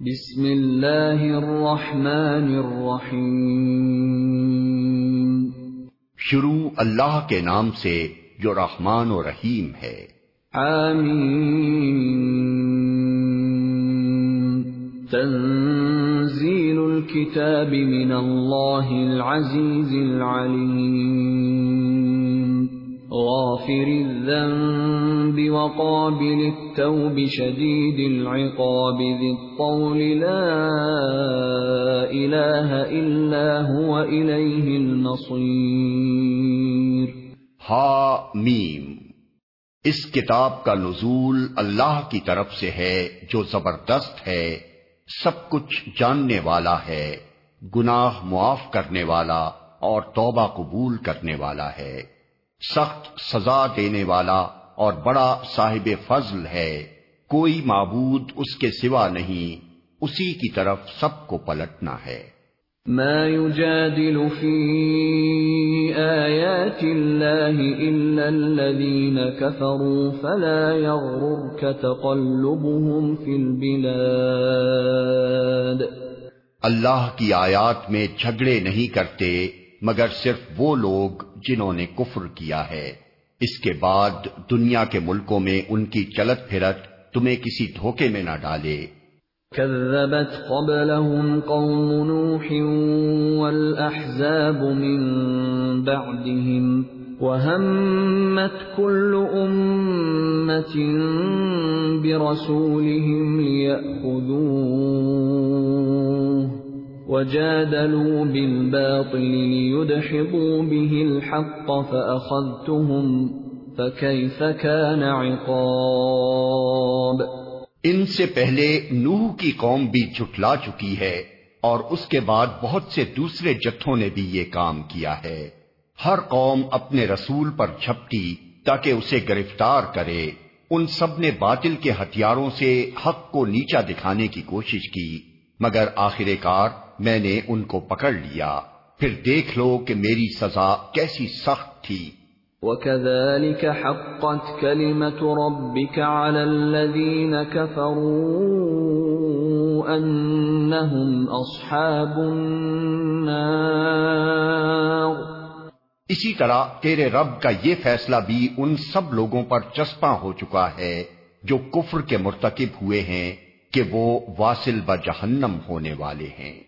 بسم اللہ الرحمن الرحیم شروع اللہ کے نام سے جو رحمان و رحیم ہے۔ آمین. تنزیل الكتاب من اللہ العزیز العلیم غافر الذنب وقابل التوب شدید العقاب ذی الطول لا الہ الا هو الیہ النصیر ہا میم اس کتاب کا نزول اللہ کی طرف سے ہے جو زبردست ہے، سب کچھ جاننے والا ہے، گناہ معاف کرنے والا اور توبہ قبول کرنے والا ہے، سخت سزا دینے والا اور بڑا صاحب فضل ہے۔ کوئی معبود اس کے سوا نہیں اسی کی طرف سب کو پلٹنا ہے۔ ما يجادل في آيات الله إلا الذين كفروا فلا يغررك تقلبهم في البلاد۔ اللہ کی آیات میں جھگڑے نہیں کرتے مگر صرف وہ لوگ جنہوں نے کفر کیا ہے۔ اس کے بعد دنیا کے ملکوں میں ان کی چلت پھرت تمہیں کسی دھوکے میں نہ ڈالے۔ كذبت قبلهم قوم نوح والأحزاب من بعدهم وهمت كل أمة برسولهم ليأخذوه. وجادلوا بالباطل ليدحضوا به الحق فأخذتهم فكيف كان عقاب؟ ان سے پہلے نوح کی قوم بھی جھٹلا چکی ہے اور اس کے بعد بہت سے دوسرے جتھوں نے بھی یہ کام کیا ہے۔ ہر قوم اپنے رسول پر جھپٹی تاکہ اسے گرفتار کرے۔ ان سب نے باطل کے ہتھیاروں سے حق کو نیچا دکھانے کی کوشش کی، مگر آخر کار میں نے ان کو پکڑ لیا۔ پھر دیکھ لو کہ میری سزا کیسی سخت تھی۔ وَكَذَلِكَ حَقَّتْ كَلِمَةُ رَبِّكَ عَلَى الَّذِينَ كَفَرُوا أَنَّهُمْ أَصْحَابُ النَّارِ۔ اسی طرح تیرے رب کا یہ فیصلہ بھی ان سب لوگوں پر چسپاں ہو چکا ہے جو کفر کے مرتکب ہوئے ہیں کہ وہ واصل ب جہنم ہونے والے ہیں۔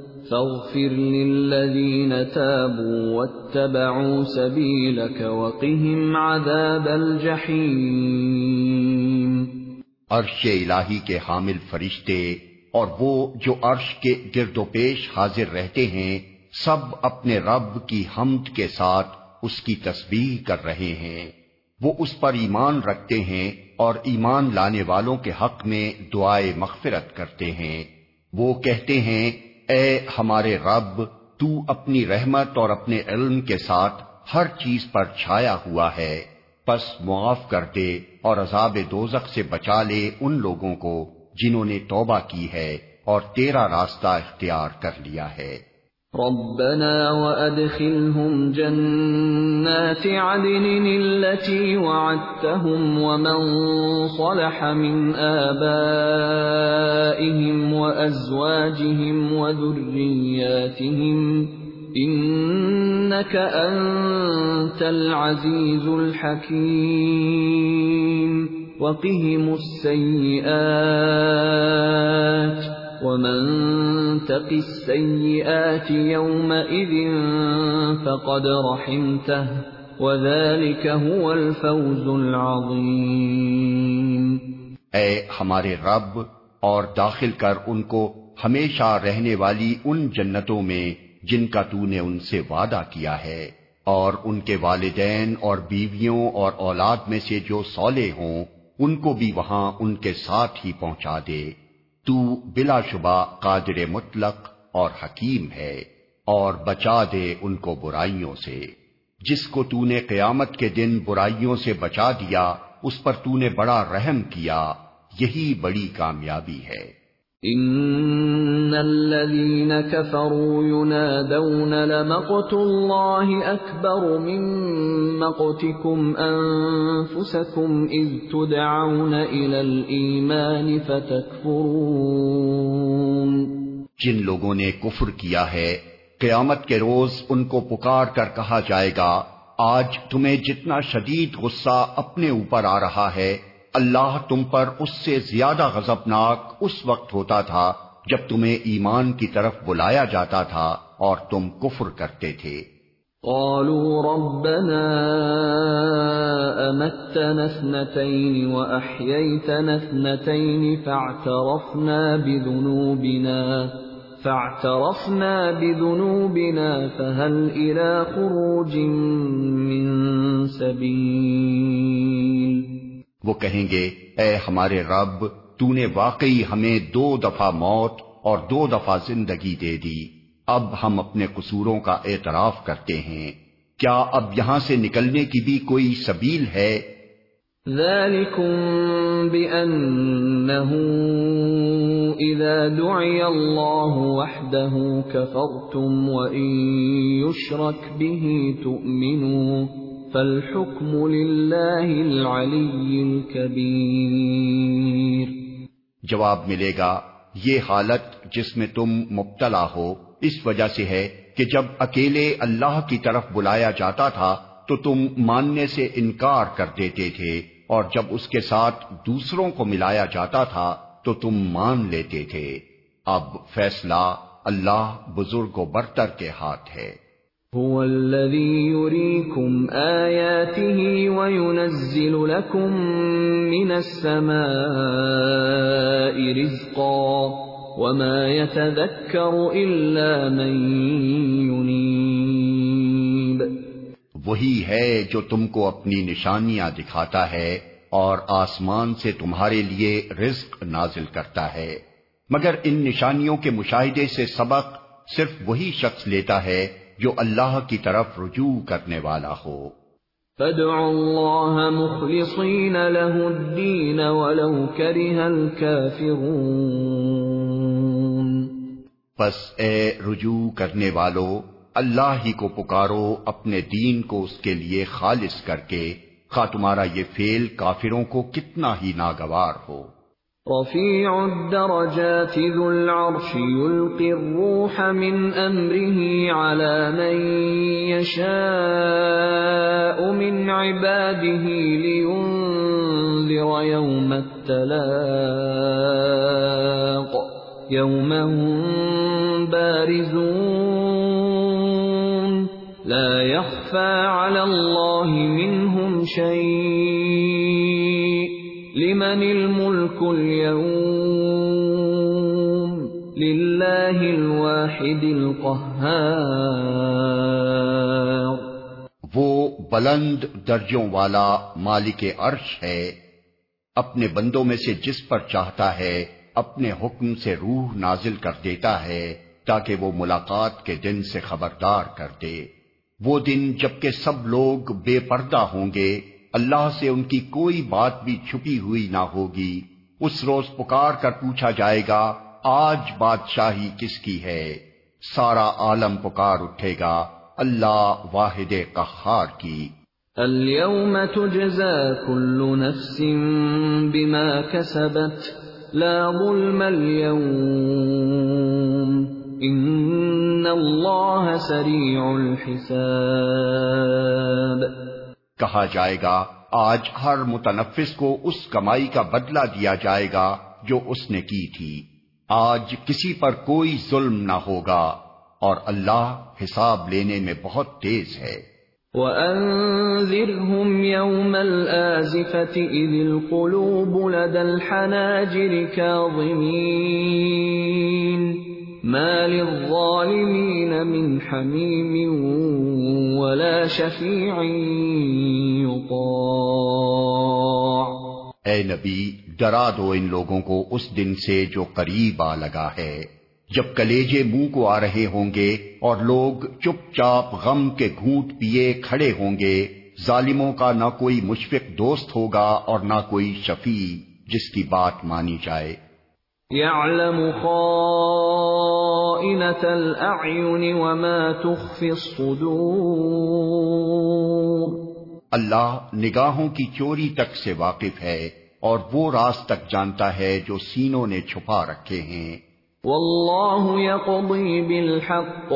فاغفر للذين تابوا واتبعوا سبيلك وقهم عذاب الجحيم۔ عرش الہی کے حامل فرشتے اور وہ جو عرش کے گرد و پیش حاضر رہتے ہیں، سب اپنے رب کی حمد کے ساتھ اس کی تسبیح کر رہے ہیں۔ وہ اس پر ایمان رکھتے ہیں اور ایمان لانے والوں کے حق میں دعائے مغفرت کرتے ہیں۔ وہ کہتے ہیں اے ہمارے رب، تو اپنی رحمت اور اپنے علم کے ساتھ ہر چیز پر چھایا ہوا ہے۔ پس معاف کر دے اور عذاب دوزخ سے بچا لے ان لوگوں کو جنہوں نے توبہ کی ہے اور تیرا راستہ اختیار کر لیا ہے۔ ربنا وأدخلهم جنات عدن التي وعدتهم ومن صلح من آبائهم وأزواجهم وذرياتهم إنك أنت العزيز الحكيم وقهم السيئات ومن تق السيئات يومئذ فقد رحمته وذلك هو الفوز العظيم۔ اے ہمارے رب اور داخل کر ان کو ہمیشہ رہنے والی ان جنتوں میں جن کا تو نے ان سے وعدہ کیا ہے، اور ان کے والدین اور بیویوں اور اولاد میں سے جو سولے ہوں، ان کو بھی وہاں ان کے ساتھ ہی پہنچا دے۔ تو بلا شبہ قادر مطلق اور حکیم ہے اور بچا دے ان کو برائیوں سے۔ جس کو تو نے قیامت کے دن برائیوں سے بچا دیا، اس پر تو نے بڑا رحم کیا، یہی بڑی کامیابی ہے۔ ان الذين كفروا ينادون لمقت الله اكبر من مقتكم انفسكم اذ تدعون الى الايمان فتكفرون جن لوگوں نے کفر کیا ہے، قیامت کے روز ان کو پکار کر کہا جائے گا، آج تمہیں جتنا شدید غصہ اپنے اوپر آ رہا ہے اللہ تم پر اس سے زیادہ غضبناک اس وقت ہوتا تھا جب تمہیں ایمان کی طرف بلایا جاتا تھا اور تم کفر کرتے تھے۔ قالوا ربنا امتنا اثنتين واحييتنا اثنتين فاعترفنا بذنوبنا فاعترفنا بذنوبنا، فهل الى خروج من سبيل؟ وہ کہیں گے، اے ہمارے رب، تو نے واقعی ہمیں دو دفعہ موت اور دو دفعہ زندگی دے دی۔ اب ہم اپنے قصوروں کا اعتراف کرتے ہیں۔ کیا اب یہاں سے نکلنے کی بھی کوئی سبیل ہے؟ ذلكم بأنه إذا دعي الله وحده كفرتم وإن يشرك به تؤمنوا فالحكم لله العلي الكبير۔ جواب ملے گا، یہ حالت جس میں تم مبتلا ہو، اس وجہ سے ہے کہ جب اکیلے اللہ کی طرف بلایا جاتا تھا، تو تم ماننے سے انکار کر دیتے تھے، اور جب اس کے ساتھ دوسروں کو ملایا جاتا تھا، تو تم مان لیتے تھے۔ اب فیصلہ اللہ بزرگ و برتر کے ہاتھ ہے۔ هو الذي يريكم آياته وينزل لكم من السماء رزقا وما يتذكر إلا من ينيب. وہی ہے جو تم کو اپنی نشانیاں دکھاتا ہے اور آسمان سے تمہارے لیے رزق نازل کرتا ہے۔ مگر ان نشانیوں کے مشاہدے سے سبق صرف وہی شخص لیتا ہے جو اللہ کی طرف رجوع کرنے والا ہو۔ فادعوا الله مخلصين له الدين ولو كره الكافرون۔ بس اے رجوع کرنے والو اللہ ہی کو پکارو اپنے دین کو اس کے لیے خالص کر کے خواہ تمہارا یہ فیل کافروں کو کتنا ہی ناگوار ہو۔ رفيع الدرجات ذو العرش يلقي الروح من أمره على من يشاء من عباده لينذر يوم التلاق يوم هم بارزون لا يخفى على الله منهم شيء لمن الملك اليوم لله الواحد القهار. وہ بلند درجوں والا مالک عرش ہے، اپنے بندوں میں سے جس پر چاہتا ہے اپنے حکم سے روح نازل کر دیتا ہے تاکہ وہ ملاقات کے دن سے خبردار کر دے۔ وہ دن جبکہ سب لوگ بے پردہ ہوں گے اللہ سے ان کی کوئی بات بھی چھپی ہوئی نہ ہوگی۔ اس روز پکار کر پوچھا جائے گا، آج بادشاہی کس کی ہے؟ سارا عالم پکار اٹھے گا، اللہ واحد قہار کی۔ اليوم تجزى كل نفس بما كسبت لا ظلم اليوم۔ ان اللہ سریع الحساب۔ کہا جائے گا، آج ہر متنفس کو اس کمائی کا بدلہ دیا جائے گا جو اس نے کی تھی۔ آج کسی پر کوئی ظلم نہ ہوگا اور اللہ حساب لینے میں بہت تیز ہے۔ وَأَنذِرْهُمْ يَوْمَ الْآزِفَةِ إِذِ الْقُلُوبُ لَدَى الْحَنَاجِرِ كَاظِمِينَ ما للظالمين من حميم ولا شفيع يطاع اے نبی، ڈرا دو ان لوگوں کو اس دن سے جو قریب آ لگا ہے۔ جب کلیجے منہ کو آ رہے ہوں گے اور لوگ چپ چاپ غم کے گھونٹ پیے کھڑے ہوں گے، ظالموں کا نہ کوئی مشفق دوست ہوگا اور نہ کوئی شفیع جس کی بات مانی جائے۔ يعلم وما تخفي الصدور اللہ نگاہوں کی چوری تک سے واقف ہے اور وہ راز تک جانتا ہے جو سینوں نے چھپا رکھے ہیں۔ واللہ يقضي بالحق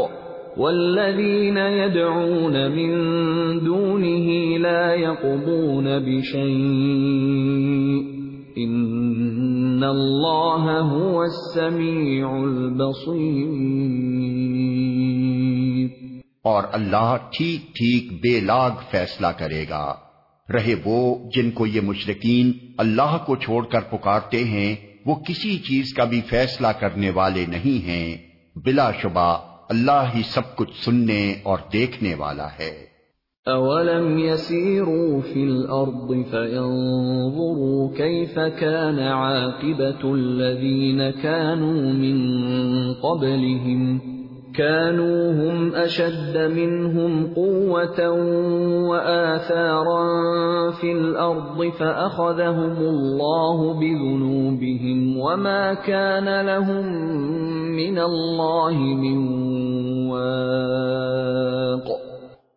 والذين يدعون من دونه لا يقضون بشيء ان الله هو السميع البصير اور اللہ ٹھیک ٹھیک بے لاگ فیصلہ کرے گا۔ رہے وہ جن کو یہ مشرقین اللہ کو چھوڑ کر پکارتے ہیں، وہ کسی چیز کا بھی فیصلہ کرنے والے نہیں ہیں۔ بلا شبہ اللہ ہی سب کچھ سننے اور دیکھنے والا ہے۔ اولم يسيروا في الارض فينظروا كيف كان عاقبه الذين كانوا من قبلهم كانوا هم اشد منهم قوه واثارا في الارض فاخذهم الله بذنوبهم وما كان لهم من الله من واق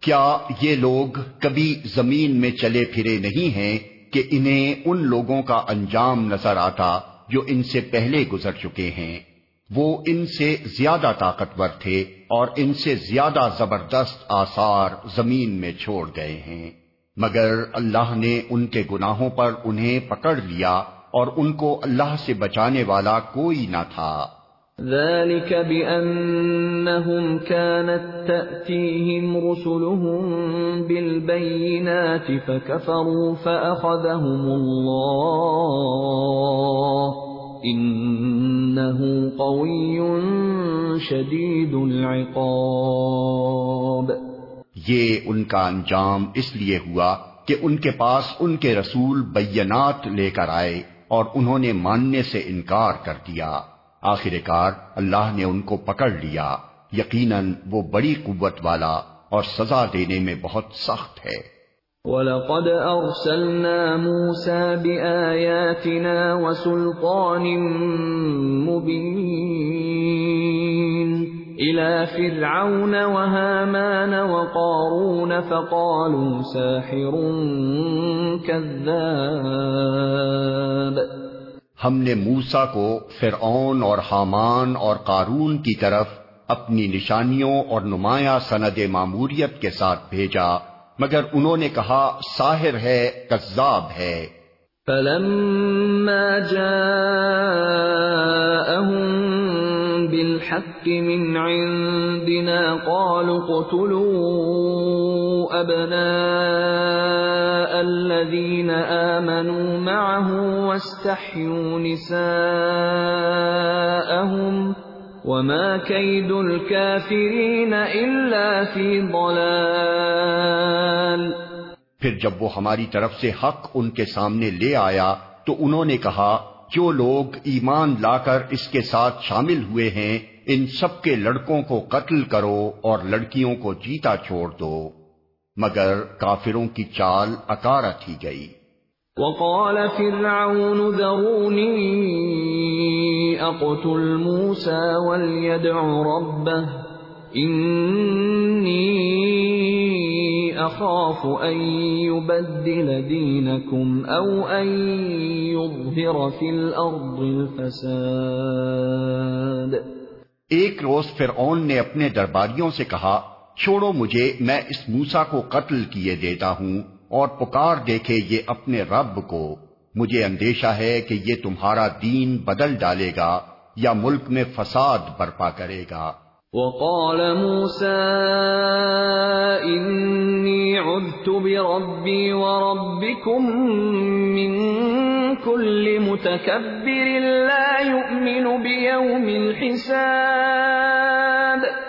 کیا یہ لوگ کبھی زمین میں چلے پھرے نہیں ہیں کہ انہیں ان لوگوں کا انجام نظر آتا جو ان سے پہلے گزر چکے ہیں؟ وہ ان سے زیادہ طاقتور تھے اور ان سے زیادہ زبردست آثار زمین میں چھوڑ گئے ہیں۔ مگر اللہ نے ان کے گناہوں پر انہیں پکڑ لیا اور ان کو اللہ سے بچانے والا کوئی نہ تھا۔ ذلك بأنهم كانت تأتيهم رسلهم بالبينات فكفروا فأخذهم الله قوی شدید العقاب یہ ان کا انجام اس لیے ہوا کہ ان کے پاس ان کے رسول بینات لے کر آئے اور انہوں نے ماننے سے انکار کر دیا۔ آخر کار اللہ نے ان کو پکڑ لیا۔ یقیناً وہ بڑی قوت والا اور سزا دینے میں بہت سخت ہے۔ وَلَقَدْ أَرْسَلْنَا مُوسَى بِآيَاتِنَا وَسُلْطَانٍ مُبِينٍ إِلَى فِرْعَوْنَ وَهَامَانَ وَقَارُونَ فَقَالُوا سَاحِرٌ كَذَّابٌ ہم نے موسا کو فرعون اور حامان اور قارون کی طرف اپنی نشانیوں اور نمایاں سند معموریت کے ساتھ بھیجا، مگر انہوں نے کہا، ساحر ہے، کذاب ہے۔ فلما جاءهم بالحق من عندنا قالوا قتلوا ابناء الذين آمنوا معه واستحيوا نساءهم وما كيد الكافرين الا في ضلال پھر جب وہ ہماری طرف سے حق ان کے سامنے لے آیا تو انہوں نے کہا، جو لوگ ایمان لا کر اس کے ساتھ شامل ہوئے ہیں، ان سب کے لڑکوں کو قتل کرو اور لڑکیوں کو جیتا چھوڑ دو۔ مگر کافروں کی چال اکارت ہی گئی۔ وقال فرعون ذروني اقتل موسى وليدع ربه اني اخاف ان يبدل دينكم او ان يظهر في الارض الفساد۔ ایک روز فرعون نے اپنے درباریوں سے کہا چھوڑو مجھے، میں اس موسا کو قتل کیے دیتا ہوں اور پکار دیکھے یہ اپنے رب کو۔ مجھے اندیشہ ہے کہ یہ تمہارا دین بدل ڈالے گا یا ملک میں فساد برپا کرے گا۔ وقال موسى إني عذت بربي وربكم من كل متكبر لا يؤمن بيوم الحساب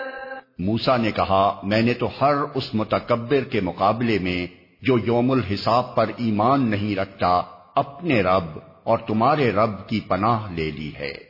موسا نے کہا، میں نے تو ہر اس متکبر کے مقابلے میں جو یوم الحساب پر ایمان نہیں رکھتا، اپنے رب اور تمہارے رب کی پناہ لے لی ہے۔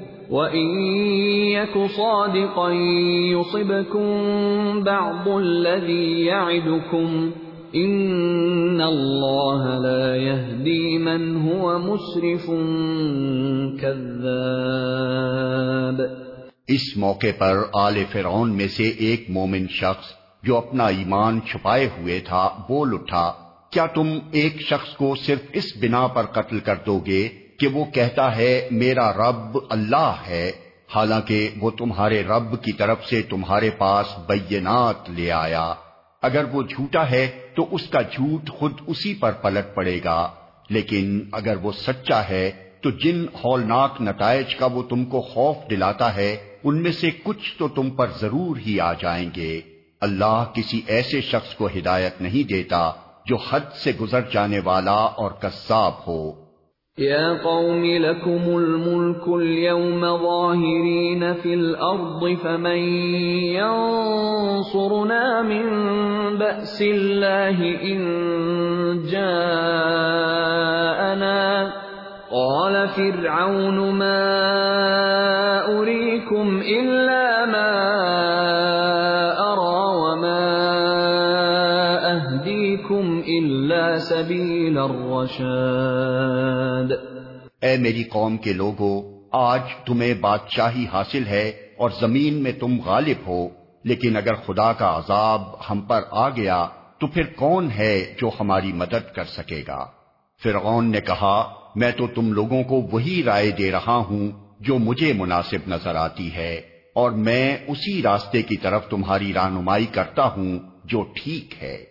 وَإِن يَكُ صَادِقًا يُصِبْكُم بَعْضُ الَّذِي يَعِدُكُمْ اس موقع پر آل فرعون میں سے ایک مومن شخص جو اپنا ایمان چھپائے ہوئے تھا، بول اٹھا، کیا تم ایک شخص کو صرف اس بنا پر قتل کر دو گے؟ کہ وہ کہتا ہے، میرا رب اللہ ہے. حالانکہ وہ تمہارے رب کی طرف سے تمہارے پاس بینات لے آیا۔ اگر وہ جھوٹا ہے تو اس کا جھوٹ خود اسی پر پلٹ پڑے گا۔ لیکن اگر وہ سچا ہے تو جن ہولناک نتائج کا وہ تم کو خوف دلاتا ہے، ان میں سے کچھ تو تم پر ضرور ہی آ جائیں گے۔ اللہ کسی ایسے شخص کو ہدایت نہیں دیتا جو حد سے گزر جانے والا اور کساب ہو۔ يا قوم لكم الملك اليوم ظاهرين في الأرض فمن ينصرنا من بأس الله إن جاءنا قال فرعون ما أريكم إلا إلا سبيل الرشاد۔ اے میری قوم کے لوگوں آج تمہیں بادشاہی حاصل ہے اور زمین میں تم غالب ہو، لیکن اگر خدا کا عذاب ہم پر آ گیا، تو پھر کون ہے جو ہماری مدد کر سکے گا؟ فرعون نے کہا، میں تو تم لوگوں کو وہی رائے دے رہا ہوں جو مجھے مناسب نظر آتی ہے، اور میں اسی راستے کی طرف تمہاری رہنمائی کرتا ہوں جو ٹھیک ہے۔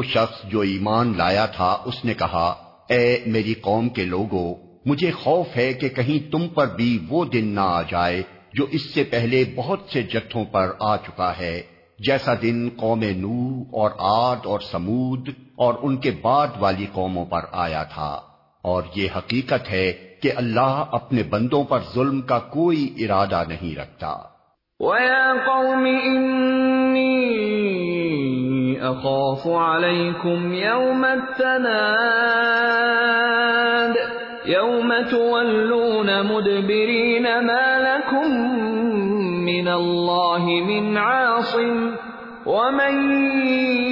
وہ شخص جو ایمان لایا تھا، اس نے کہا، اے میری قوم کے لوگوں مجھے خوف ہے کہ کہیں تم پر بھی وہ دن نہ آ جائے جو اس سے پہلے بہت سے جتھوں پر آ چکا ہے۔ جیسا دن قوم نو اور آد اور سمود اور ان کے بعد والی قوموں پر آیا تھا۔ اور یہ حقیقت ہے کہ اللہ اپنے بندوں پر ظلم کا کوئی ارادہ نہیں رکھتا۔ وَيَا قَوْمِ اخاف عليكم يوم التناد يوم تولون مدبرين ما لكم من الله من عاصم ومن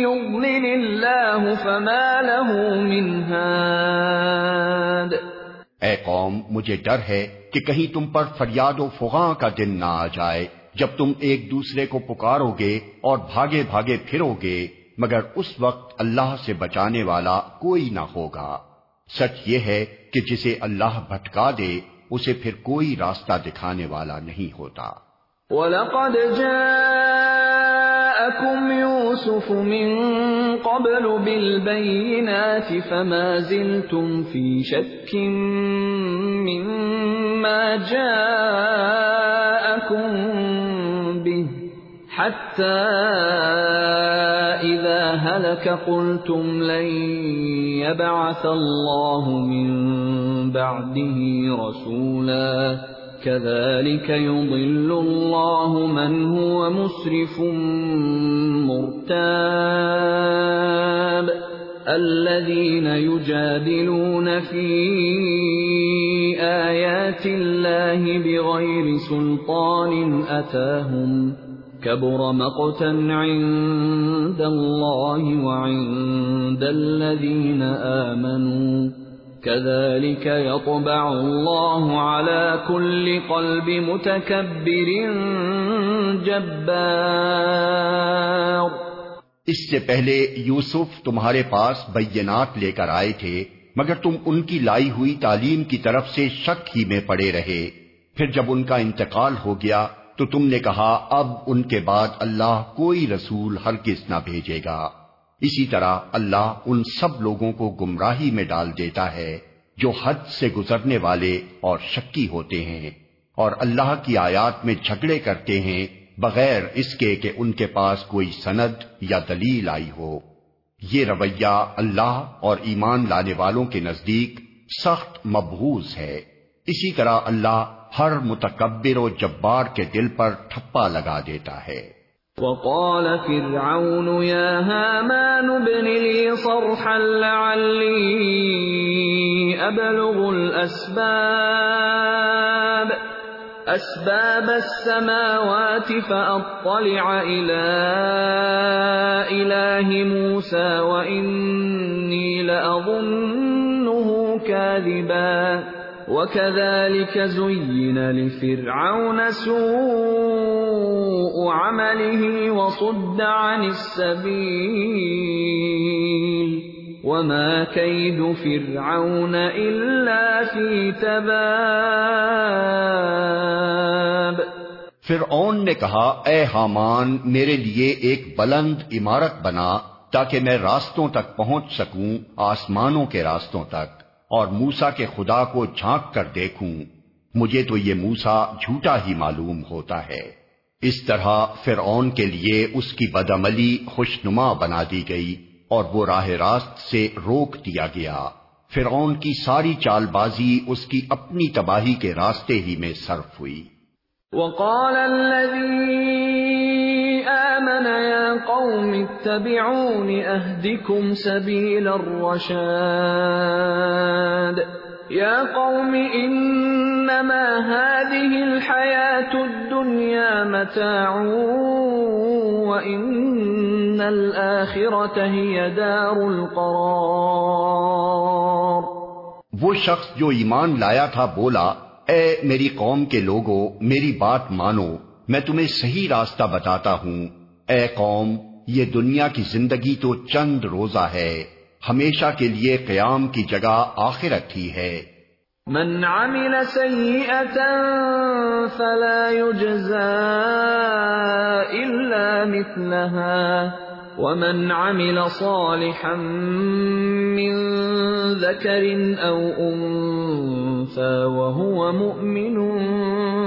يضلل الله فما له من هاد اے قوم، مجھے ڈر ہے کہ کہیں تم پر فریاد و فغاں کا دن نہ آ جائے۔ جب تم ایک دوسرے کو پکارو گے اور بھاگے بھاگے پھرو گے مگر اس وقت اللہ سے بچانے والا کوئی نہ ہوگا۔ سچ یہ ہے کہ جسے اللہ بھٹکا دے، اسے پھر کوئی راستہ دکھانے والا نہیں ہوتا۔ وَلَقَدْ جَاءَكُمْ يُوسُفُ مِن قَبْلُ بِالْبَيِّنَاتِ فَمَا زِلْتُمْ فِي شَكٍّ مِّمَّا جَاءَكُمْ بِهِ حَتَّى إذا هلك قلتم لن يبعث الله من بعده رسولا كذلك يضل الله من هو مسرف مرتاب الذين يجادلون في آيات الله بغير سلطان أتاهم كبر مقتا عند الله وعند الذين آمنوا. كذلك يطبع الله على كل قلب متكبر جبار. اس سے پہلے یوسف تمہارے پاس بینات لے کر آئے تھے، مگر تم ان کی لائی ہوئی تعلیم کی طرف سے شک ہی میں پڑے رہے۔ پھر جب ان کا انتقال ہو گیا تو تم نے کہا، اب ان کے بعد اللہ کوئی رسول ہرگز نہ بھیجے گا۔ اسی طرح اللہ ان سب لوگوں کو گمراہی میں ڈال دیتا ہے جو حد سے گزرنے والے اور شکی ہوتے ہیں اور اللہ کی آیات میں جھگڑے کرتے ہیں بغیر اس کے کہ ان کے پاس کوئی سند یا دلیل آئی ہو۔ یہ رویہ اللہ اور ایمان لانے والوں کے نزدیک سخت مبہوز ہے۔ اسی طرح اللہ ہر متکبر و جبار کے دل پر ٹھپا لگا دیتا ہے۔ وقال فرعون يا هامان ابن لي صرحا لعلي أبلغ الأسباب أسباب السماوات فأطلع إلى إله موسى وإني لأظنه كاذبا وكذلك زين لفرعون سوء عمله وصد عن السبيل وما كيد فرعون إلا في تباب فرعون نے کہا، اے حامان، میرے لیے ایک بلند عمارت بنا تاکہ میں راستوں تک پہنچ سکوں، آسمانوں کے راستوں تک. اور موسا کے خدا کو جھانک کر دیکھوں، مجھے تو یہ موسا جھوٹا ہی معلوم ہوتا ہے۔ اس طرح فرعون کے لیے اس کی بدعملی خوشنما بنا دی گئی اور وہ راہ راست سے روک دیا گیا۔ فرعون کی ساری چال بازی اس کی اپنی تباہی کے راستے ہی میں صرف ہوئی۔ وقال آمن قوم اتبعون أهدكم سبيل الرشاد. يا قوم، إنما هذه الحياة الدنيا متاع وإن الآخرة هي دار القرار. وہ شخص جو ایمان لایا تھا بولا، اے میری قوم کے لوگوں میری بات مانو، میں تمہیں صحیح راستہ بتاتا ہوں۔ اے قوم، یہ دنیا کی زندگی تو چند روزہ ہے، ہمیشہ کے لیے قیام کی جگہ آخرت ہی ہے۔ من عمل سیئتا فلا يجزى إلا مثلها ومن عمل صالحا من ذكر أو أنثى وهو مؤمن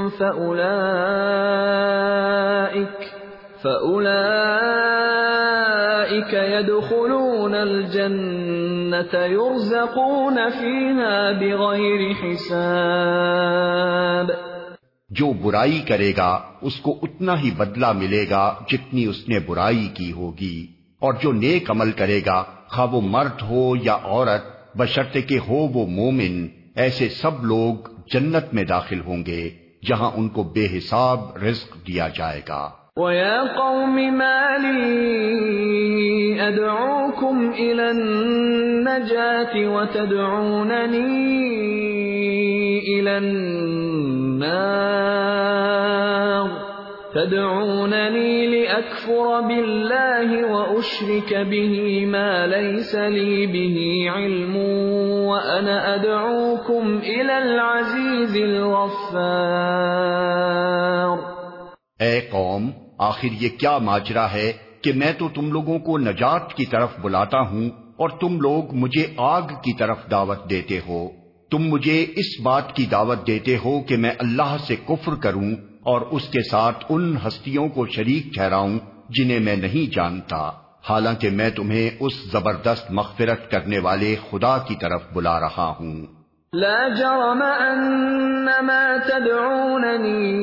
فأولئك فأولئك يدخلون الجنة يرزقون فيها بغير حساب۔ جو برائی کرے گا، اس کو اتنا ہی بدلہ ملے گا جتنی اس نے برائی کی ہوگی۔ اور جو نیک عمل کرے گا، خواہ وہ مرد ہو یا عورت بشرط کے ہو وہ مومن، ایسے سب لوگ جنت میں داخل ہوں گے، جہاں ان کو بے حساب رزق دیا جائے گا۔ وَيَا قَوْمِ مَا لِي أَدْعُوكُمْ إِلَى النَّجَاةِ وَتَدْعُونَنِي إِلَى النَّارِ تَدْعُونَنِي لِأَكْفُرَ بِاللَّهِ وَأُشْرِكَ بِهِ مَا لَيْسَ لِي بِهِ عِلْمٌ وَأَنَا أَدْعُوكُمْ إِلَى الْعَزِيزِ الْغَفَّارِ اے قوم آخر یہ کیا ماجرا ہے کہ میں تو تم لوگوں کو نجات کی طرف بلاتا ہوں اور تم لوگ مجھے آگ کی طرف دعوت دیتے ہو۔ تم مجھے اس بات کی دعوت دیتے ہو کہ میں اللہ سے کفر کروں اور اس کے ساتھ ان ہستیوں کو شریک ٹھہراؤں جنہیں میں نہیں جانتا۔ حالانکہ میں تمہیں اس زبردست مغفرت کرنے والے خدا کی طرف بلا رہا ہوں۔ لا جرم ان ما تدعونني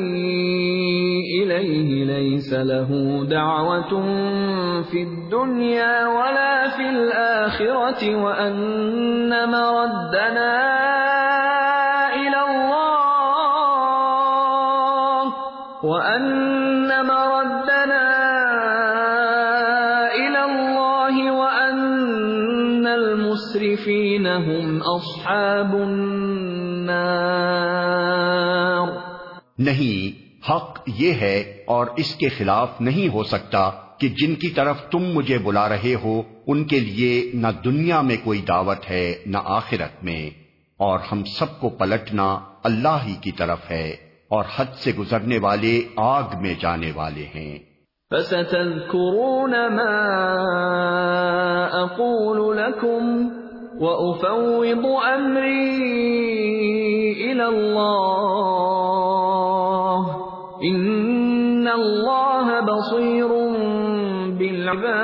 اليه ليس له دعوه في الدنيا ولا في الاخره وان مردنا هم أصحاب النار نہیں حق یہ ہے اور اس کے خلاف نہیں ہو سکتا کہ جن کی طرف تم مجھے بلا رہے ہو ان کے لیے نہ دنیا میں کوئی دعوت ہے نہ آخرت میں۔ اور ہم سب کو پلٹنا اللہ ہی کی طرف ہے اور حد سے گزرنے والے آگ میں جانے والے ہیں۔ فستذكرون ما أقول لكم وأفوض أمري إلى الله إن الله بصير بالعباد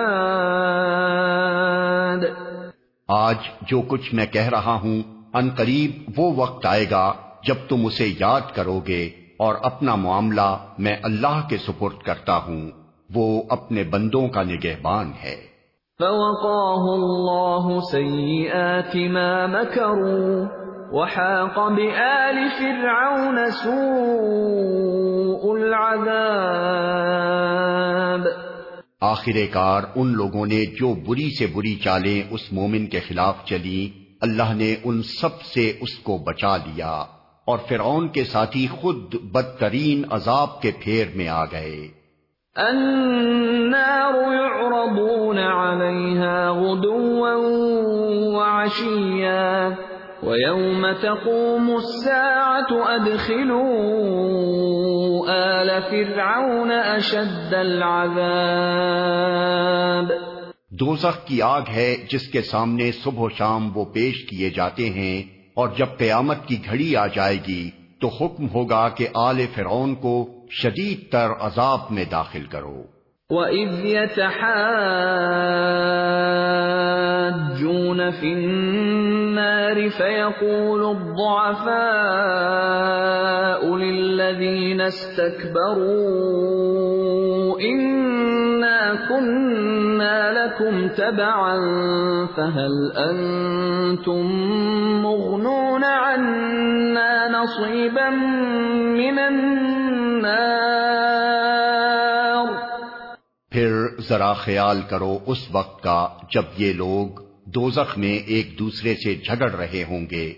آج جو کچھ میں کہہ رہا ہوں، ان قریب وہ وقت آئے گا جب تم اسے یاد کرو گے اور اپنا معاملہ میں اللہ کے سپرد کرتا ہوں۔ وہ اپنے بندوں کا نگہبان ہے۔ فوقاه الله سيئات ما مكروا وحاق بآل فرعون سوء العذاب آخر کار ان لوگوں نے جو بری سے بری چالیں اس مومن کے خلاف چلی، اللہ نے ان سب سے اس کو بچا لیا اور فرعون کے ساتھی خود بدترین عذاب کے پھیر میں آ گئے۔ النار يعرضون عليها غدوا وعشيا ويوم تقوم الساعة أدخلوا آل فرعون أشد العذاب. دوزخ کی آگ ہے جس کے سامنے صبح و شام وہ پیش کیے جاتے ہیں اور جب قیامت کی گھڑی آ جائے گی تو حکم ہوگا کہ آل فرعون کو شدید تر عذاب میں داخل کرو۔ وَإِذْ يَتَحَاجُّونَ فِي النَّارِ فَيَقُولُ الضُّعَفَاءُ لِلَّذِينَ اسْتَكْبَرُوا إِنَّ كُنَّا لَكُمْ تَبَعًا، فَهَلْ أَنْتُمْ مُغْنُونَ عَنَّا نَصِيبًا مِنَ النَّارِ؟ پھر ذرا خیال کرو اس وقت کا جب یہ لوگ دوزخ میں ایک دوسرے سے جھگڑ رہے ہوں گے۔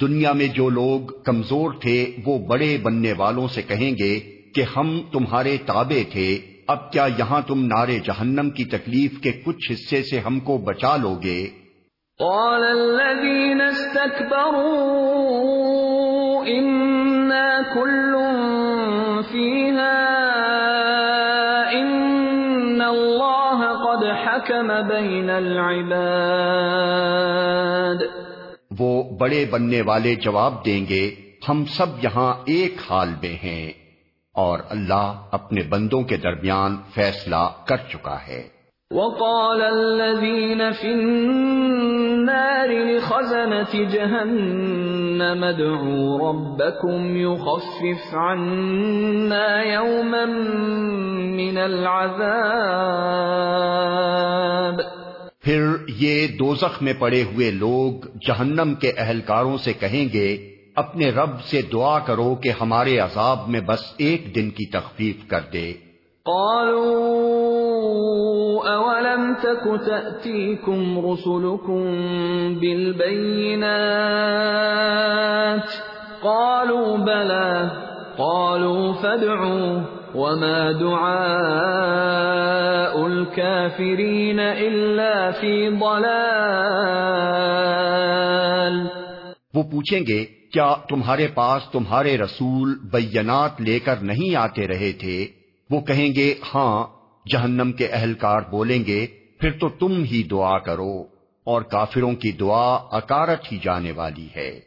دنیا میں جو لوگ کمزور تھے وہ بڑے بننے والوں سے کہیں گے کہ ہم تمہارے تابع تھے۔ اب کیا یہاں تم نارے جہنم کی تکلیف کے کچھ حصے سے ہم کو بچا لو گے قال الذين استكبروا إنا كل فيها إن الله قد حكم بين العباد. وہ بڑے بننے والے جواب دیں گے ہم سب یہاں ایک حال میں ہیں۔ اور اللہ اپنے بندوں کے درمیان فیصلہ کر چکا ہے۔ وقال الذين في النار لخزنة جهنم ادعوا ربكم يخفف عنا يوما من العذاب۔ پھر یہ دوزخ میں پڑے ہوئے لوگ جہنم کے اہلکاروں سے کہیں گے اپنے رب سے دعا کرو کہ ہمارے عذاب میں بس ایک دن کی تخفیف کر دے۔ قالوا أولم تك تأتيكم رسلكم بالبينات؟ قالوا بلى۔ قالوا فادعوا وما دعاء الكافرين إلا في ضلال۔ وہ پوچھیں گے کیا تمہارے پاس تمہارے رسول بینات لے کر نہیں آتے رہے تھے؟ وہ کہیں گے ہاں جہنم کے اہلکار بولیں گے، پھر تو تم ہی دعا کرو، اور کافروں کی دعا اکارت ہی جانے والی ہے۔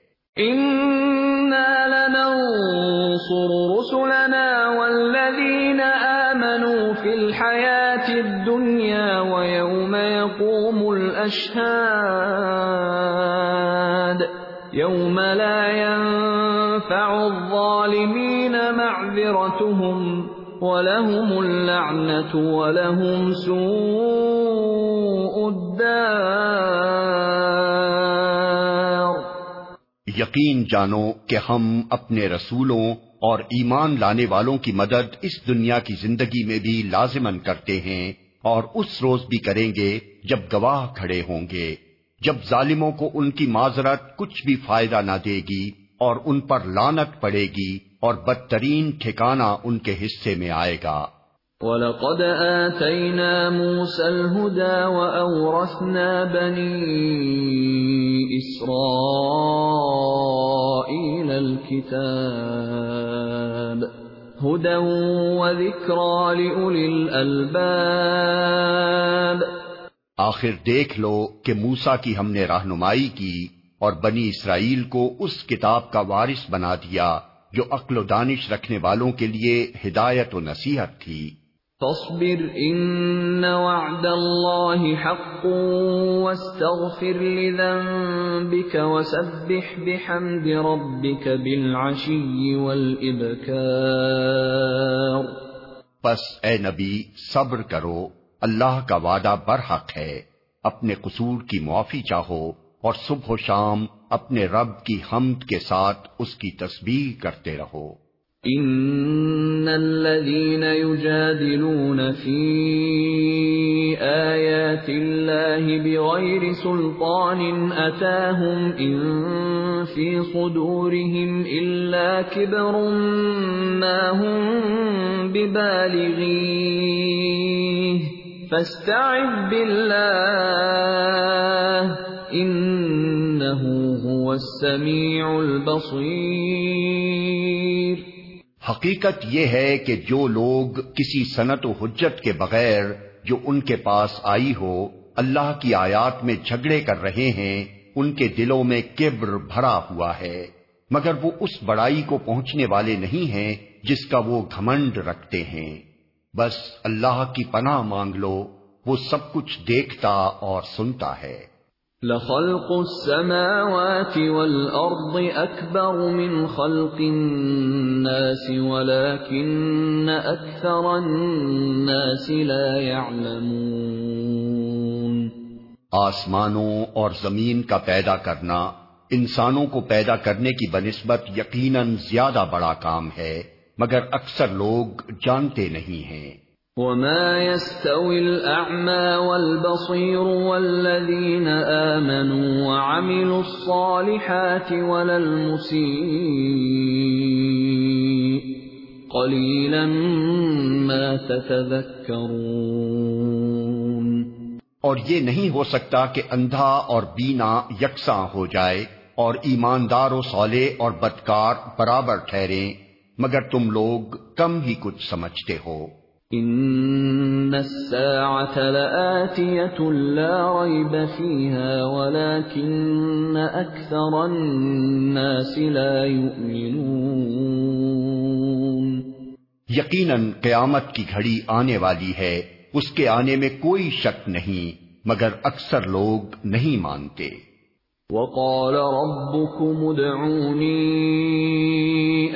لننصر رسلنا والذين آمنوا في الحياة الدنيا ويوم يقوم الأشهاد يوم لا ينفع الظالمين معذرتهم ولهم اللعنة ولهم سوء الدار۔ یقین جانو کہ ہم اپنے رسولوں اور ایمان لانے والوں کی مدد اس دنیا کی زندگی میں بھی لازمن کرتے ہیں اور اس روز بھی کریں گے جب گواہ کھڑے ہوں گے۔ جب ظالموں کو ان کی معذرت کچھ بھی فائدہ نہ دے گی اور ان پر لانت پڑے گی اور بدترین ٹھکانہ ان کے حصے میں آئے گا۔ وَلَقَدْ آتَيْنَا مُوسَى الْهُدَى وَأَوْرَثْنَا بَنِي إِسْرَائِيلَ الْكِتَابَ هُدًى وَذِكْرَى لِأُولِي الْأَلْبَابِ آخر دیکھ لو کہ موسا کی ہم نے رہنمائی کی اور بنی اسرائیل کو اس کتاب کا وارث بنا دیا جو عقل و دانش رکھنے والوں کے لیے ہدایت و نصیحت تھی۔ فاصبر ان وعد الله حق واستغفر لذنبك وسبح بحمد ربك بالعشي والابكار پس اے نبی صبر کرو۔ اللہ کا وعدہ برحق ہے۔ اپنے قصور کی معافی چاہو اور صبح و شام اپنے رب کی حمد کے ساتھ اس کی تسبیح کرتے رہو۔ ان الذين يجادلون في ايات الله بغير سلطان اتاهم ان في صدورهم الا كبر ما هم ببالغيه فاستعذ بالله انه هو السميع البصير۔ حقیقت یہ ہے کہ جو لوگ کسی صنعت و حجت کے بغیر جو ان کے پاس آئی ہو، اللہ کی آیات میں جھگڑے کر رہے ہیں، ان کے دلوں میں کبر بھرا ہوا ہے۔ مگر وہ اس بڑائی کو پہنچنے والے نہیں ہیں جس کا وہ گھمنڈ رکھتے ہیں۔ بس اللہ کی پناہ مانگ لو وہ سب کچھ دیکھتا اور سنتا ہے۔ لخلق السماوات والأرض أكبر من خلق الناس ولكن أكثر الناس لا يعلمون۔ آسمانوں اور زمین کا پیدا کرنا انسانوں کو پیدا کرنے کی بنسبت یقیناً زیادہ بڑا کام ہے۔ مگر اکثر لوگ جانتے نہیں ہیں۔ وما يستوي الأعمى والبصير والذين آمنوا وعملوا الصالحات ولا المسيء قليلا ما تتذكرون۔ اور یہ نہیں ہو سکتا کہ اندھا اور بینا یکساں ہو جائے اور ایماندار و صالح اور بدکار برابر ٹھہریں۔ مگر تم لوگ کم ہی کچھ سمجھتے ہو۔ ان الساعة لآتية لا ريب فيها ولكن الناس لا يؤمنون۔ یقیناً قیامت کی گھڑی آنے والی ہے اس کے آنے میں کوئی شک نہیں مگر اکثر لوگ نہیں مانتے۔ وقال ربكم ادعوني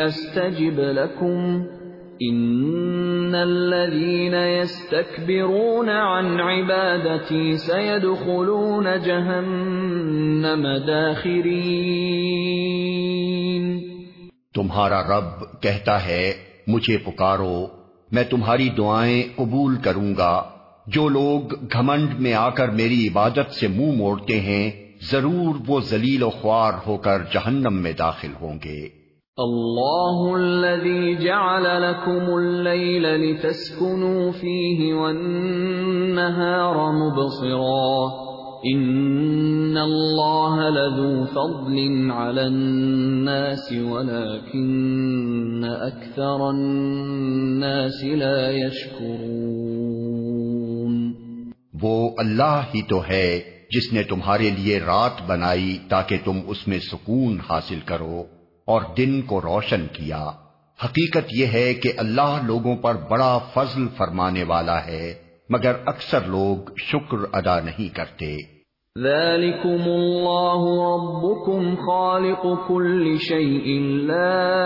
استجب لكم ان الذين يستكبرون عن عبادتي سيدخلون جهنم داخرين. تمہارا رب کہتا ہے، مجھے پکارو، میں تمہاری دعائیں قبول کروں گا۔ جو لوگ گھمنڈ میں آ کر میری عبادت سے منہ موڑتے ہیں ضرور وہ ذلیل و خوار ہو کر جہنم میں داخل ہوں گے۔ الله الذي جعل لكم الليل لتسكنوا فيه والنهار مبصرا۔ ان الله لذو فضل على الناس ولكن اكثر الناس لا يشكرون وہ اللہ ہی تو ہے جس نے تمہارے لیے رات بنائی تاکہ تم اس میں سکون حاصل کرو اور دن کو روشن کیا۔ حقیقت یہ ہے کہ اللہ لوگوں پر بڑا فضل فرمانے والا ہے، مگر اکثر لوگ شکر ادا نہیں کرتے۔ ذلكم الله ربكم خالق كل شيء لا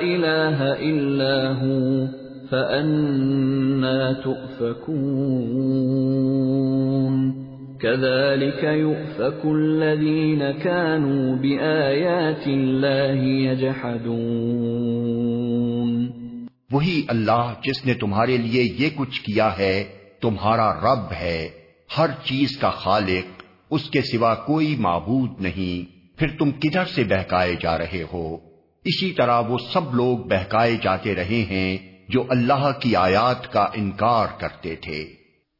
إله إلا هو فأنا تؤفكون۔ كذلك يؤفك الذين كانوا بآيات الله يجحدون. وہی اللہ جس نے تمہارے لیے یہ کچھ کیا ہے، تمہارا رب ہے۔ ہر چیز کا خالق، اس کے سوا کوئی معبود نہیں۔ پھر تم کدھر سے بہکائے جا رہے ہو؟ اسی طرح وہ سب لوگ بہکائے جاتے رہے ہیں جو اللہ کی آیات کا انکار کرتے تھے۔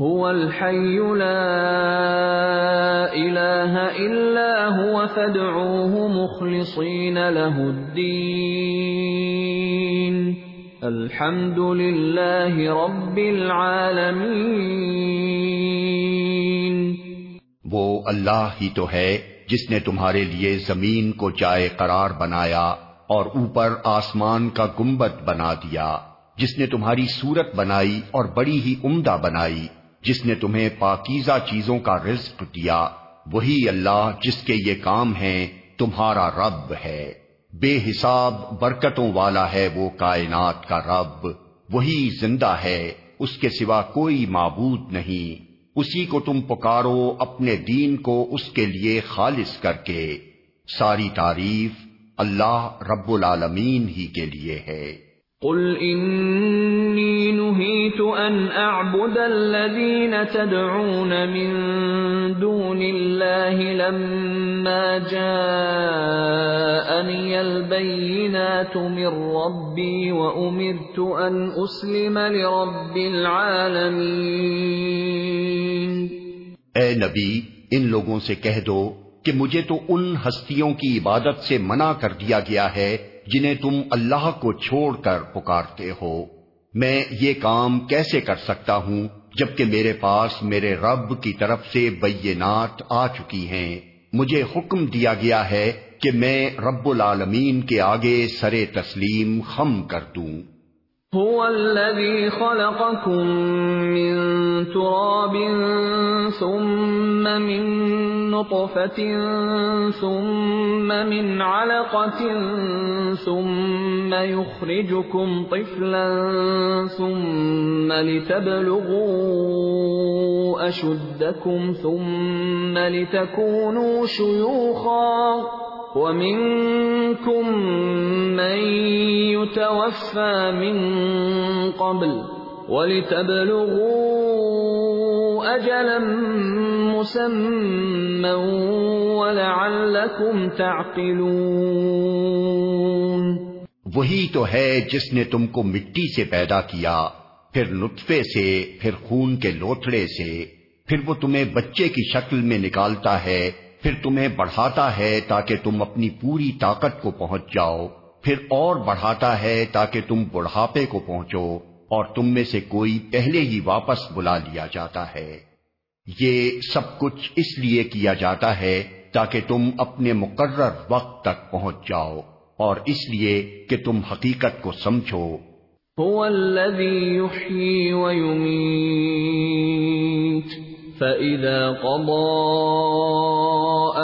هو الحي لا إله إلا هو فادعوه مخلصين له الدين. الحمد لله رب العالمين. وہ اللہ ہی تو ہے جس نے تمہارے لیے زمین کو جائے قرار بنایا اور اوپر آسمان کا گنبد بنا دیا، جس نے تمہاری صورت بنائی اور بڑی ہی عمدہ بنائی۔ جس نے تمہیں پاکیزہ چیزوں کا رزق دیا، وہی اللہ جس کے یہ کام ہیں تمہارا رب ہے۔ بے حساب برکتوں والا ہے وہ کائنات کا رب، وہی زندہ ہے، اس کے سوا کوئی معبود نہیں۔ اسی کو تم پکارو اپنے دین کو اس کے لیے خالص کر کے۔ ساری تعریف اللہ رب العالمین ہی کے لیے ہے۔ قل انی نہیت ان اعبد الذین تدعون من دون اللہ لما جاءنی البینات من ربی وامرت ان اسلم لرب العالمین اے نبی، ان لوگوں سے کہہ دو کہ مجھے تو ان ہستیوں کی عبادت سے منع کر دیا گیا ہے جنہیں تم اللہ کو چھوڑ کر پکارتے ہو۔ میں یہ کام کیسے کر سکتا ہوں جبکہ میرے پاس میرے رب کی طرف سے بینات آ چکی ہیں؟ مجھے حکم دیا گیا ہے کہ میں رب العالمین کے آگے سرے تسلیم خم کر دوں۔ هو الذي خلقكم من تراب ثم من نطفة ثم من علقة ثم يخرجكم طفلا ثم لتبلغوا أشدكم ثم لتكونوا شيوخا ومنكم من يتوفى من قبل ولتبلغوا أجلا مسمى ولعلكم تعقلون وہی تو ہے جس نے تم کو مٹی سے پیدا کیا، پھر نطفے سے، پھر خون کے لوتھڑے سے، پھر وہ تمہیں بچے کی شکل میں نکالتا ہے، پھر تمہیں بڑھاتا ہے تاکہ تم اپنی پوری طاقت کو پہنچ جاؤ، پھر اور بڑھاتا ہے تاکہ تم بڑھاپے کو پہنچو۔ اور تم میں سے کوئی پہلے ہی واپس بلا لیا جاتا ہے۔ یہ سب کچھ اس لیے کیا جاتا ہے تاکہ تم اپنے مقرر وقت تک پہنچ جاؤ اور اس لیے کہ تم حقیقت کو سمجھو۔ فَإِذَا قَضَى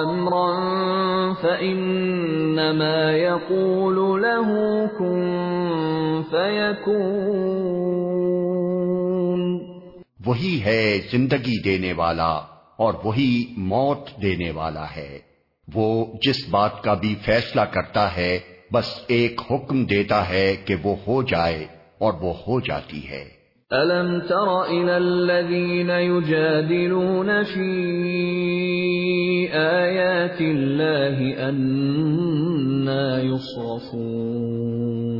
أَمْرًا فَإِنَّمَا يَقُولُ لَهُ كُن فَيَكُونُ وہی ہے زندگی دینے والا اور وہی موت دینے والا ہے۔ وہ جس بات کا بھی فیصلہ کرتا ہے، بس ایک حکم دیتا ہے کہ وہ ہو جائے اور وہ ہو جاتی ہے۔ أَلَمْ تَرَ إِلَى الَّذِينَ يُجَادِلُونَ فِي آيَاتِ اللَّهِ أَنَّا يُصْرَفُونَ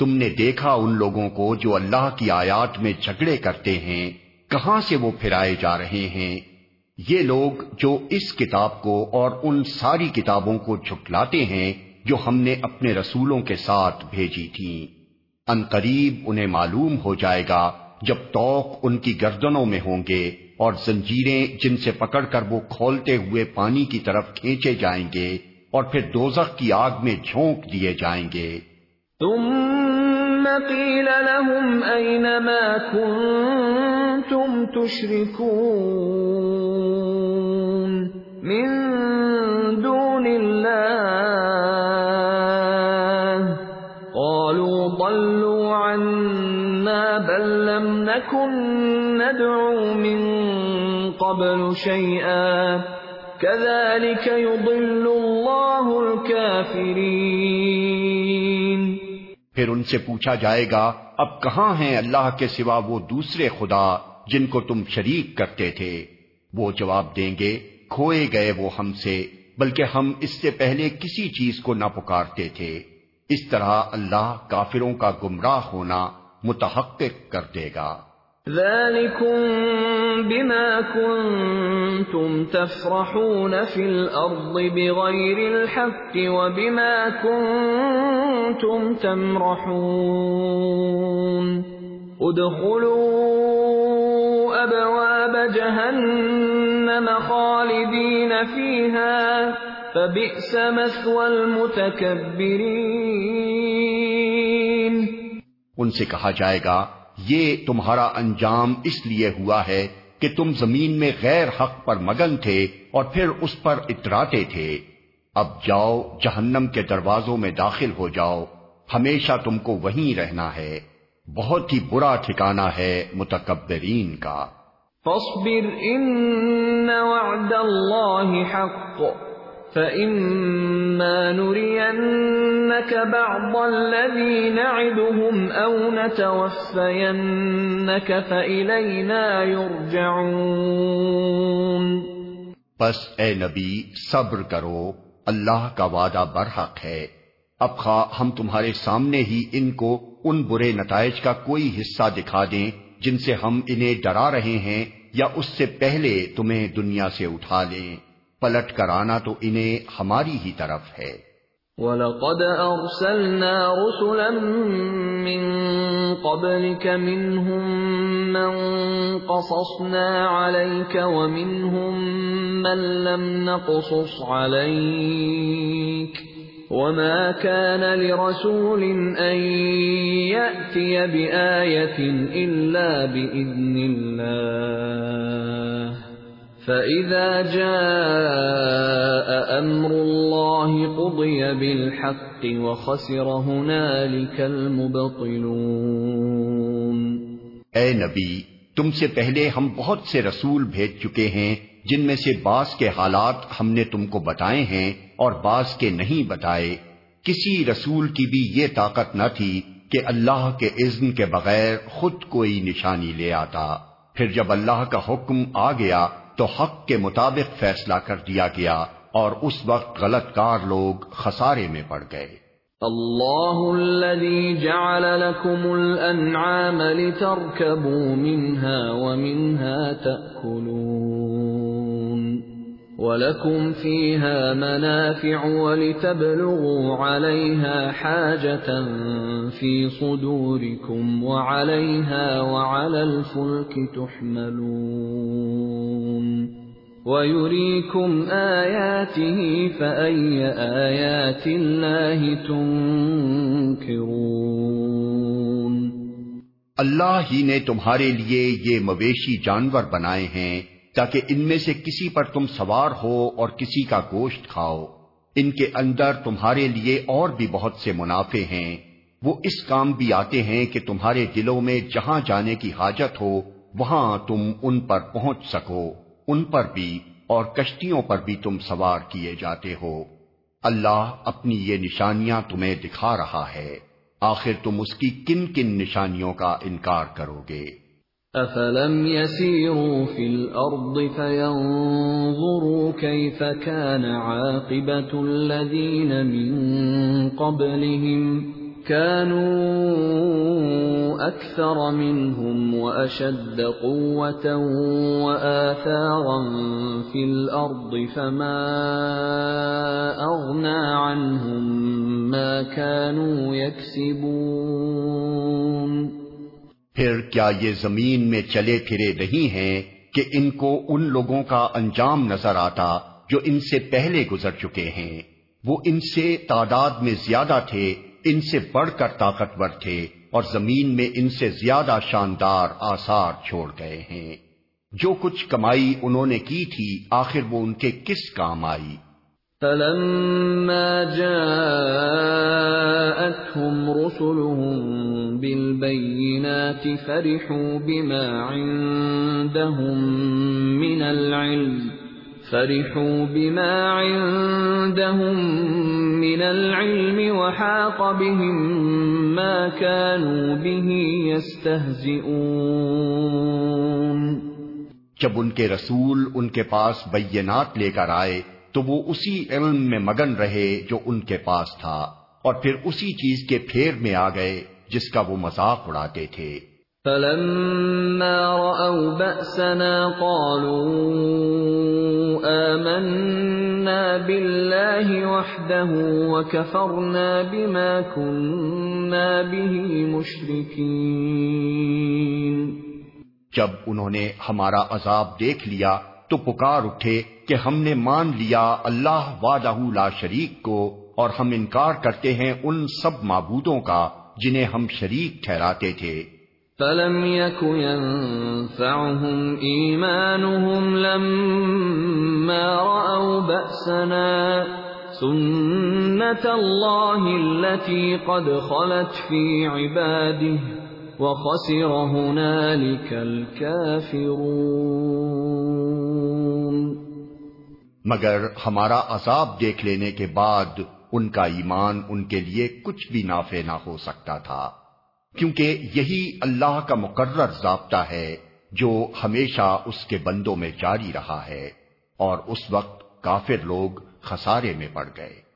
تم نے دیکھا ان لوگوں کو جو اللہ کی آیات میں جھگڑے کرتے ہیں، کہاں سے وہ پھرائے جا رہے ہیں؟ یہ لوگ جو اس کتاب کو اور ان ساری کتابوں کو جھٹلاتے ہیں، جو ہم نے اپنے رسولوں کے ساتھ بھیجی تھی ان قریب انہیں معلوم ہو جائے گا جب توق ان کی گردنوں میں ہوں گے اور زنجیریں جن سے پکڑ کر وہ کھولتے ہوئے پانی کی طرف کھینچے جائیں گے اور پھر دوزخ کی آگ میں جھونک دیے جائیں گے۔ تم ثم قيل لهم أينما كنتم تشركون من دون الله قالوا ضلوا عنا بل لم نكن ندعو من قبل شيئا كذلك يضل الله الكافرين پھر ان سے پوچھا جائے گا، اب کہاں ہیں اللہ کے سوا وہ دوسرے خدا جن کو تم شریک کرتے تھے؟ وہ جواب دیں گے، کھوئے گئے وہ ہم سے، بلکہ ہم اس سے پہلے کسی چیز کو نہ پکارتے تھے۔ اس طرح اللہ کافروں کا گمراہ ہونا متحقق کر دے گا۔ ذلكم بما كنتم تفرحون في الأرض بغير الحق وبما كنتم تمرحون ادخلوا أبواب جهنم خالدين فيها فبئس مثوى المتكبرين ان سے کہا جائے گا یہ تمہارا انجام اس لیے ہوا ہے کہ تم زمین میں غیر حق پر مگن تھے اور پھر اس پر اتراتے تھے۔ اب جاؤ، جہنم کے دروازوں میں داخل ہو جاؤ۔ ہمیشہ تم کو وہیں رہنا ہے۔ بہت ہی برا ٹھکانہ ہے متکبرین کا۔ فاصبر ان وعد حق۔ فَإِمَّا نُرِيَنَّكَ بَعْضَ الَّذِي نَعِدُهُمْ أَوْ نَتَوَفَّيَنَّكَ فَإِلَيْنَا يُرْجَعُونَ بس اے نبی، صبر کرو، اللہ کا وعدہ برحق ہے۔ اب خواہ ہم تمہارے سامنے ہی ان کو ان برے نتائج کا کوئی حصہ دکھا دیں جن سے ہم انہیں ڈرا رہے ہیں یا اس سے پہلے تمہیں دنیا سے اٹھا لیں۔ پلٹ کر آنا تو انہیں ہماری ہی طرف ہے۔ وَلَقَدْ أَرْسَلْنَا رُسُلًا مِّن قَبْلِكَ مِنْهُمْ مَنْ قَصَصْنَا عَلَيْكَ وَمِنْهُمْ مَنْ لَمْ نَقْصُصْ عَلَيْكَ وَمَا كَانَ لِرَسُولٍ أَن يَأْتِيَ بِآيَةٍ إِلَّا بِإِذْنِ اللَّهِ فَإِذَا جَاءَ أَمْرُ اللَّهِ قُضِيَ بِالْحَقِّ وَخَسِرَ هُنَالِكَ الْمُبْطِلُونَ اے نبی، تم سے پہلے ہم بہت سے رسول بھیج چکے ہیں، جن میں سے بعض کے حالات ہم نے تم کو بتائے ہیں اور بعض کے نہیں بتائے۔ کسی رسول کی بھی یہ طاقت نہ تھی کہ اللہ کے اذن کے بغیر خود کوئی نشانی لے آتا۔ پھر جب اللہ کا حکم آ گیا تو حق کے مطابق فیصلہ کر دیا گیا اور اس وقت غلط کار لوگ خسارے میں پڑ گئے۔ اللہ الذي جعل لكم الانعام لتركبوا منها ومنها تأكلون ولكم فيها منافع ولتبلغوا عليها حاجة في صدوركم وعليها وعلى الفلك تحملون ويريكم آياته فأي آيات الله تنكرون اللہ ہی نے تمہارے لیے یہ مویشی جانور بنائے ہیں تاکہ ان میں سے کسی پر تم سوار ہو اور کسی کا گوشت کھاؤ۔ ان کے اندر تمہارے لیے اور بھی بہت سے منافع ہیں۔ وہ اس کام بھی آتے ہیں کہ تمہارے دلوں میں جہاں جانے کی حاجت ہو، وہاں تم ان پر پہنچ سکو۔ ان پر بھی اور کشتیوں پر بھی تم سوار کیے جاتے ہو۔ اللہ اپنی یہ نشانیاں تمہیں دکھا رہا ہے۔ آخر تم اس کی کن کن نشانیوں کا انکار کرو گے۔ افلم يسيروا في الارض فينظروا كيف كان عاقبه الذين من قبلهم كانوا أكثر منهم وأشد قوة وآثارا في الأرض فما أغنى عنهم ما كانوا يكسبون پھر کیا یہ زمین میں چلے پھرے نہیں ہیں کہ ان کو ان لوگوں کا انجام نظر آتا جو ان سے پہلے گزر چکے ہیں؟ وہ ان سے تعداد میں زیادہ تھے، ان سے بڑھ کر طاقتور تھے اور زمین میں ان سے زیادہ شاندار آثار چھوڑ گئے ہیں۔ جو کچھ کمائی انہوں نے کی تھی، آخر وہ ان کے کس کام آئی؟ فلما جاءتهم رسلهم بالبينات فرحوا بما عندهم من العلم، فرحوا بما عندهم من العلم وحاق بهم ما كانوا به يستهزئون۔ جب ان کے رسول ان کے پاس بینات لے کر آئے تو وہ اسی علم میں مگن رہے جو ان کے پاس تھا اور پھر اسی چیز کے پھیر میں آ گئے جس کا وہ مذاق اڑاتے تھے۔ فلما رأوا بأسنا قالوا آمنا بالله وحده وكفرنا بما كنا به مشركين۔ جب انہوں نے ہمارا عذاب دیکھ لیا تو پکار اٹھے کہ ہم نے مان لیا اللہ وعدہ لا شریک کو، اور ہم انکار کرتے ہیں ان سب معبودوں کا جنہیں ہم شریک ٹھہراتے تھے۔ فلم يك ينفعهم إيمانهم لما رأوا بأسنا سنة الله التي قد خلت في عباده وخسر هنالك الكافرون۔ مگر ہمارا عذاب دیکھ لینے کے بعد ان کا ایمان ان کے لیے کچھ بھی نافع نہ ہو سکتا تھا، کیونکہ یہی اللہ کا مقرر ضابطہ ہے جو ہمیشہ اس کے بندوں میں جاری رہا ہے اور اس وقت کافر لوگ خسارے میں پڑ گئے۔